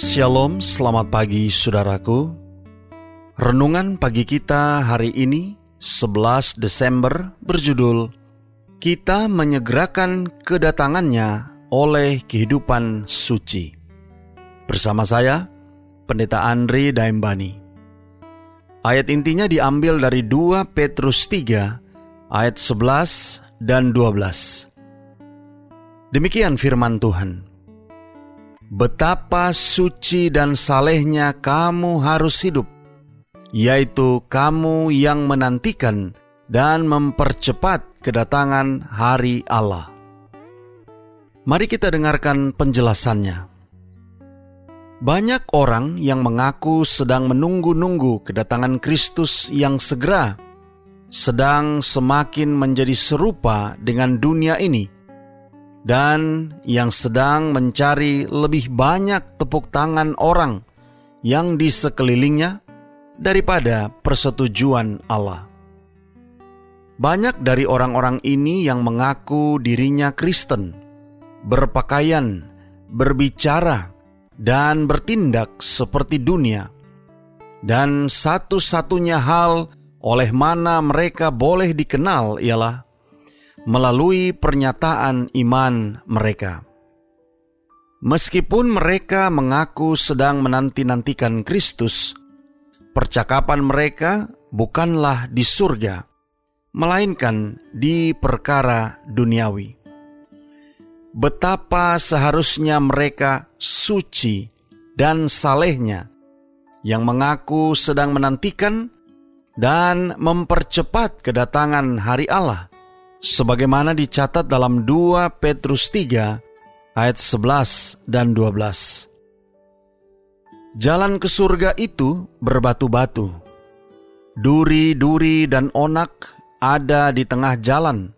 Shalom, selamat pagi saudaraku. Renungan pagi kita hari ini 11 Desember berjudul Kita menyegerakan kedatangannya oleh kehidupan suci. Bersama saya, Pendeta Andre Daimbani. Ayat intinya diambil dari 2 Petrus 3 ayat 11 dan 12. Demikian firman Tuhan. Betapa suci dan salehnya kamu harus hidup, yaitu kamu yang menantikan dan mempercepat kedatangan hari Allah. Mari kita dengarkan penjelasannya. Banyak orang yang mengaku sedang menunggu-nunggu kedatangan Kristus yang segera, sedang semakin menjadi serupa dengan dunia ini dan yang sedang mencari lebih banyak tepuk tangan orang yang di sekelilingnya daripada persetujuan Allah. Banyak dari orang-orang ini yang mengaku dirinya Kristen, berpakaian, berbicara, dan bertindak seperti dunia, dan satu-satunya hal oleh mana mereka boleh dikenal ialah melalui pernyataan iman mereka. Meskipun mereka mengaku sedang menanti-nantikan Kristus, percakapan mereka bukanlah di surga, melainkan di perkara duniawi. Betapa seharusnya mereka suci dan salehnya yang mengaku sedang menantikan dan mempercepat kedatangan hari Allah sebagaimana dicatat dalam 2 Petrus 3 ayat 11 dan 12. Jalan ke surga itu berbatu-batu. Duri-duri dan onak ada di tengah jalan,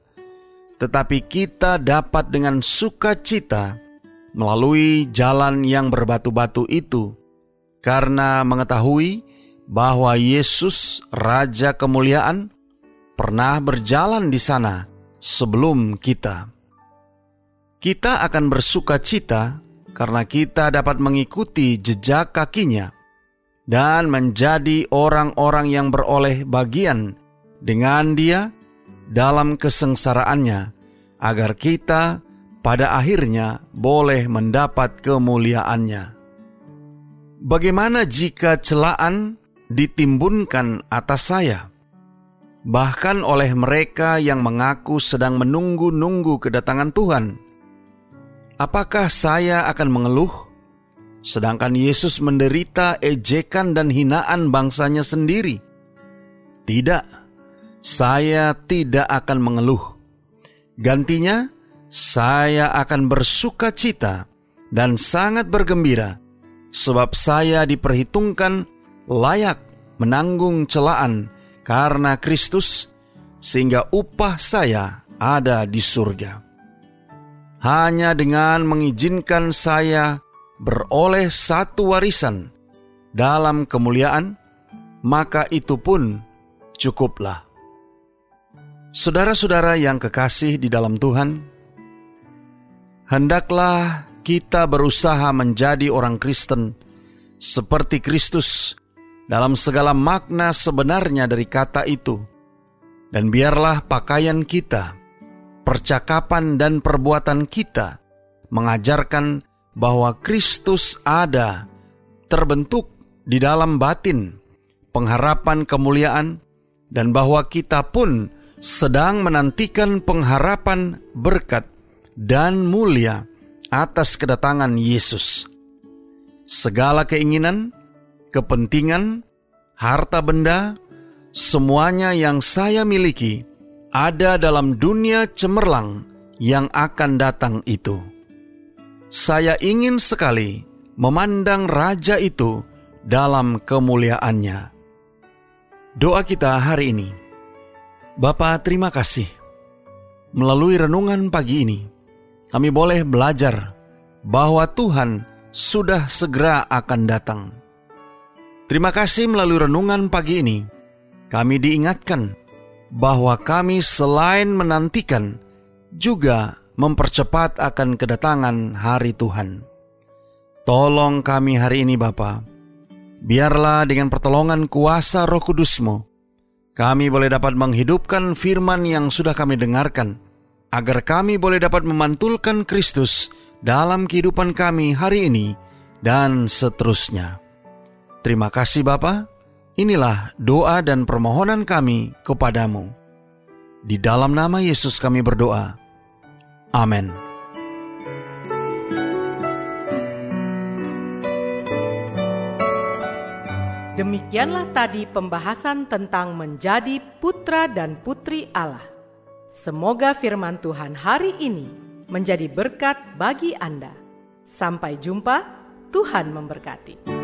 tetapi kita dapat dengan sukacita melalui jalan yang berbatu-batu itu karena mengetahui bahwa Yesus, Raja Kemuliaan, pernah berjalan di sana sebelum kita. Kita akan bersuka cita karena kita dapat mengikuti jejak kakinya dan menjadi orang-orang yang beroleh bagian dengan dia dalam kesengsaraannya agar kita pada akhirnya boleh mendapat kemuliaannya. Bagaimana jika celaan ditimbunkan atas saya? Bahkan oleh mereka yang mengaku sedang menunggu-nunggu kedatangan Tuhan. Apakah saya akan mengeluh? Sedangkan Yesus menderita ejekan dan hinaan bangsanya sendiri. Tidak, saya tidak akan mengeluh. Gantinya, saya akan bersuka cita dan sangat bergembira, sebab saya diperhitungkan layak menanggung celaan karena Kristus, sehingga upah saya ada di surga. Hanya dengan mengizinkan saya beroleh satu warisan dalam kemuliaan, maka itu pun cukuplah. Saudara-saudara yang kekasih di dalam Tuhan, hendaklah kita berusaha menjadi orang Kristen seperti Kristus dalam segala makna sebenarnya dari kata itu. Dan biarlah pakaian kita, percakapan dan perbuatan kita mengajarkan bahwa Kristus ada, terbentuk di dalam batin, pengharapan kemuliaan, dan bahwa kita pun sedang menantikan pengharapan berkat dan mulia atas kedatangan Yesus. Segala keinginan, kepentingan, harta benda, semuanya yang saya miliki ada dalam dunia cemerlang yang akan datang itu. saya ingin sekali memandang Raja itu dalam kemuliaannya. Doa kita hari ini. Bapa, terima kasih. Melalui renungan pagi ini, kami boleh belajar bahwa Tuhan sudah segera akan datang. Terima kasih melalui renungan pagi ini, kami diingatkan bahwa kami selain menantikan, juga mempercepat akan kedatangan hari Tuhan. Tolong kami hari ini Bapa, biarlah dengan pertolongan kuasa roh kudusmu, kami boleh dapat menghidupkan firman yang sudah kami dengarkan, agar kami boleh dapat memantulkan Kristus dalam kehidupan kami hari ini dan seterusnya. Terima kasih Bapa. Inilah doa dan permohonan kami kepadamu. Di dalam nama Yesus kami berdoa. Amin. Demikianlah tadi pembahasan tentang menjadi putra dan putri Allah. Semoga firman Tuhan hari ini menjadi berkat bagi Anda. Sampai jumpa, Tuhan memberkati.